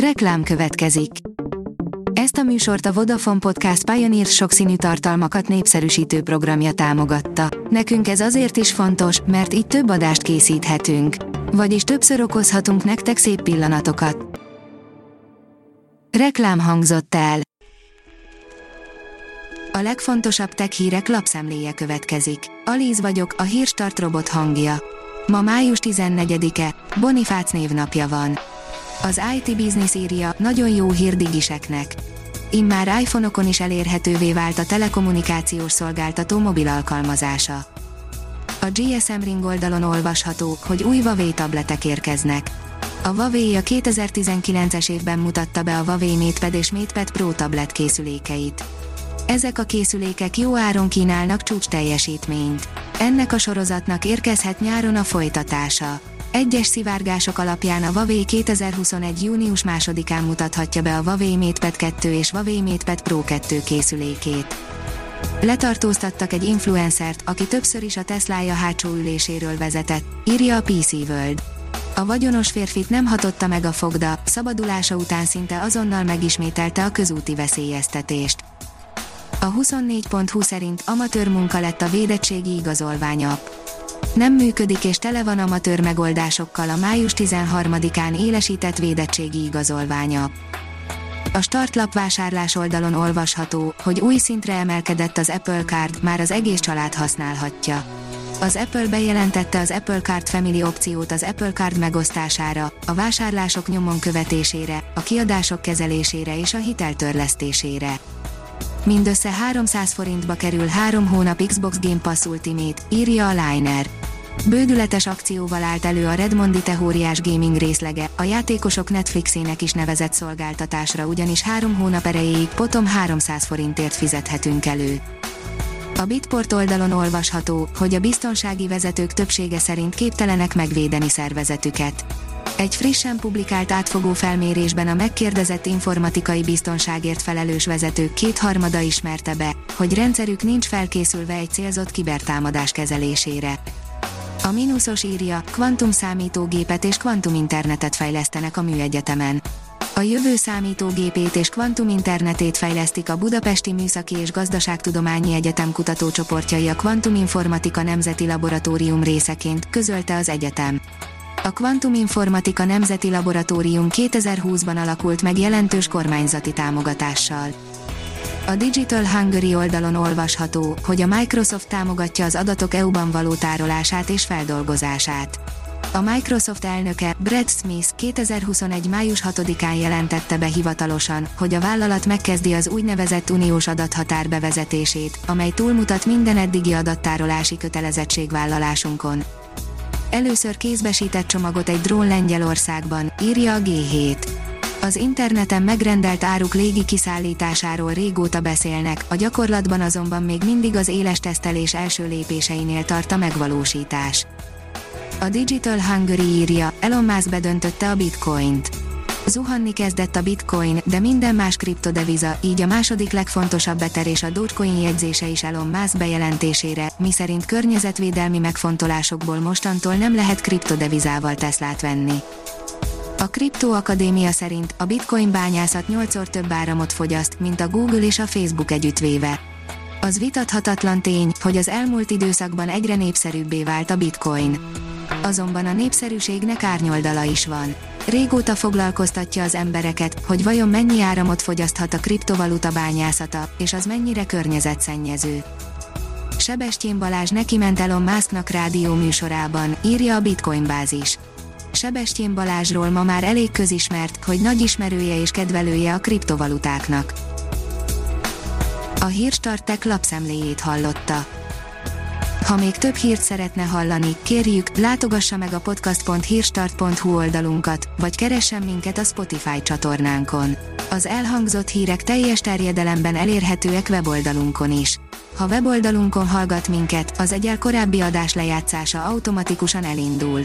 Reklám következik. Ezt a műsort a Vodafone Podcast Pioneer sokszínű tartalmakat népszerűsítő programja támogatta. Nekünk ez azért is fontos, mert így több adást készíthetünk. Vagyis többször okozhatunk nektek szép pillanatokat. Reklám hangzott el. A legfontosabb tech hírek lapszemléje következik. Alíz vagyok, a hírstart robot hangja. Ma május 14-e, Bonifác névnapja van. Az IT Business írja, nagyon jó hír digiseknek. Immár iPhone-okon is elérhetővé vált a telekommunikációs szolgáltató mobil alkalmazása. A GSM Ring oldalon olvasható, hogy új Huawei tabletek érkeznek. A Huawei a 2019-es évben mutatta be a Huawei MatePad és MatePad Pro tablet készülékeit. Ezek a készülékek jó áron kínálnak csúcs teljesítményt. Ennek a sorozatnak érkezhet nyáron a folytatása. Egyes szivárgások alapján a Huawei 2021. június 2-án mutathatja be a Huawei MatePad 2 és Huawei MatePad Pro 2 készülékét. Letartóztattak egy influencert, aki többször is a Teslája hátsó üléséről vezetett, írja a PC World. A vagyonos férfit nem hatotta meg a fogda, szabadulása után szinte azonnal megismételte a közúti veszélyeztetést. A 24.20 szerint amatőr munka lett a védettségi igazolványa nem működik és tele van amatőr megoldásokkal a május 13-án élesített védettségi igazolványa. A startlap vásárlás oldalon olvasható, hogy új szintre emelkedett az Apple Card, már az egész család használhatja. Az Apple bejelentette az Apple Card Family opciót az Apple Card megosztására, a vásárlások nyomon követésére, a kiadások kezelésére és a hiteltörlesztésére. Mindössze 300 forintba kerül 3 hónap Xbox Game Pass Ultimate, írja a Liner. Bődületes akcióval állt elő a Redmondi Tehóriás Gaming részlege, a játékosok Netflixének is nevezett szolgáltatásra ugyanis három hónap erejéig potom 300 forintért fizethetünk elő. A Bitport oldalon olvasható, hogy a biztonsági vezetők többsége szerint képtelenek megvédeni szervezetüket. Egy frissen publikált átfogó felmérésben a megkérdezett informatikai biztonságért felelős vezetők kétharmada ismerte be, hogy rendszerük nincs felkészülve egy célzott kibertámadás kezelésére. A mínuszos írja, kvantum számítógépet és kvantum internetet fejlesztenek a műegyetemen. A jövő számítógépét és kvantum internetét fejlesztik a Budapesti Műszaki és Gazdaságtudományi Egyetem kutatócsoportjai a Kvantum Informatika Nemzeti Laboratórium részeként, közölte az egyetem. A Kvantum Informatika Nemzeti Laboratórium 2020-ban alakult meg jelentős kormányzati támogatással. A Digital Hungary oldalon olvasható, hogy a Microsoft támogatja az adatok EU-ban való tárolását és feldolgozását. A Microsoft elnöke, Brad Smith 2021. május 6-án jelentette be hivatalosan, hogy a vállalat megkezdi az úgynevezett uniós adathatár bevezetését, amely túlmutat minden eddigi adattárolási kötelezettségvállalásunkon. Először kézbesített csomagot egy drón Lengyelországban, írja a G7. Az interneten megrendelt áruk légi kiszállításáról régóta beszélnek, a gyakorlatban azonban még mindig az éles tesztelés első lépéseinél tart a megvalósítás. A Digital Hungary írja, Elon Musk bedöntötte a bitcoint. Zuhanni kezdett a bitcoin, de minden más kriptodeviza, így a második legfontosabb beterés a Dogecoin jegyzése is Elon Musk bejelentésére, miszerint környezetvédelmi megfontolásokból mostantól nem lehet kriptodevizával Teslát venni. A Kripto Akadémia szerint a bitcoin bányászat 8-szor több áramot fogyaszt, mint a Google és a Facebook együttvéve. Az vitathatatlan tény, hogy az elmúlt időszakban egyre népszerűbbé vált a bitcoin. Azonban a népszerűségnek árnyoldala is van. Régóta foglalkoztatja az embereket, hogy vajon mennyi áramot fogyaszthat a kriptovaluta bányászata, és az mennyire környezetszennyező. Sebestyén Balázs neki ment Elon Musknak rádió műsorában, írja a Bitcoin bázis. Sebestyén Balázsról ma már elég közismert, hogy nagy ismerője és kedvelője a kriptovalutáknak. A Hírstartek lapszemléjét hallotta. Ha még több hírt szeretne hallani, kérjük, látogassa meg a podcast.hírstart.hu oldalunkat, vagy keressen minket a Spotify csatornánkon. Az elhangzott hírek teljes terjedelemben elérhetőek weboldalunkon is. Ha weboldalunkon hallgat minket, az egyel korábbi adás lejátszása automatikusan elindul.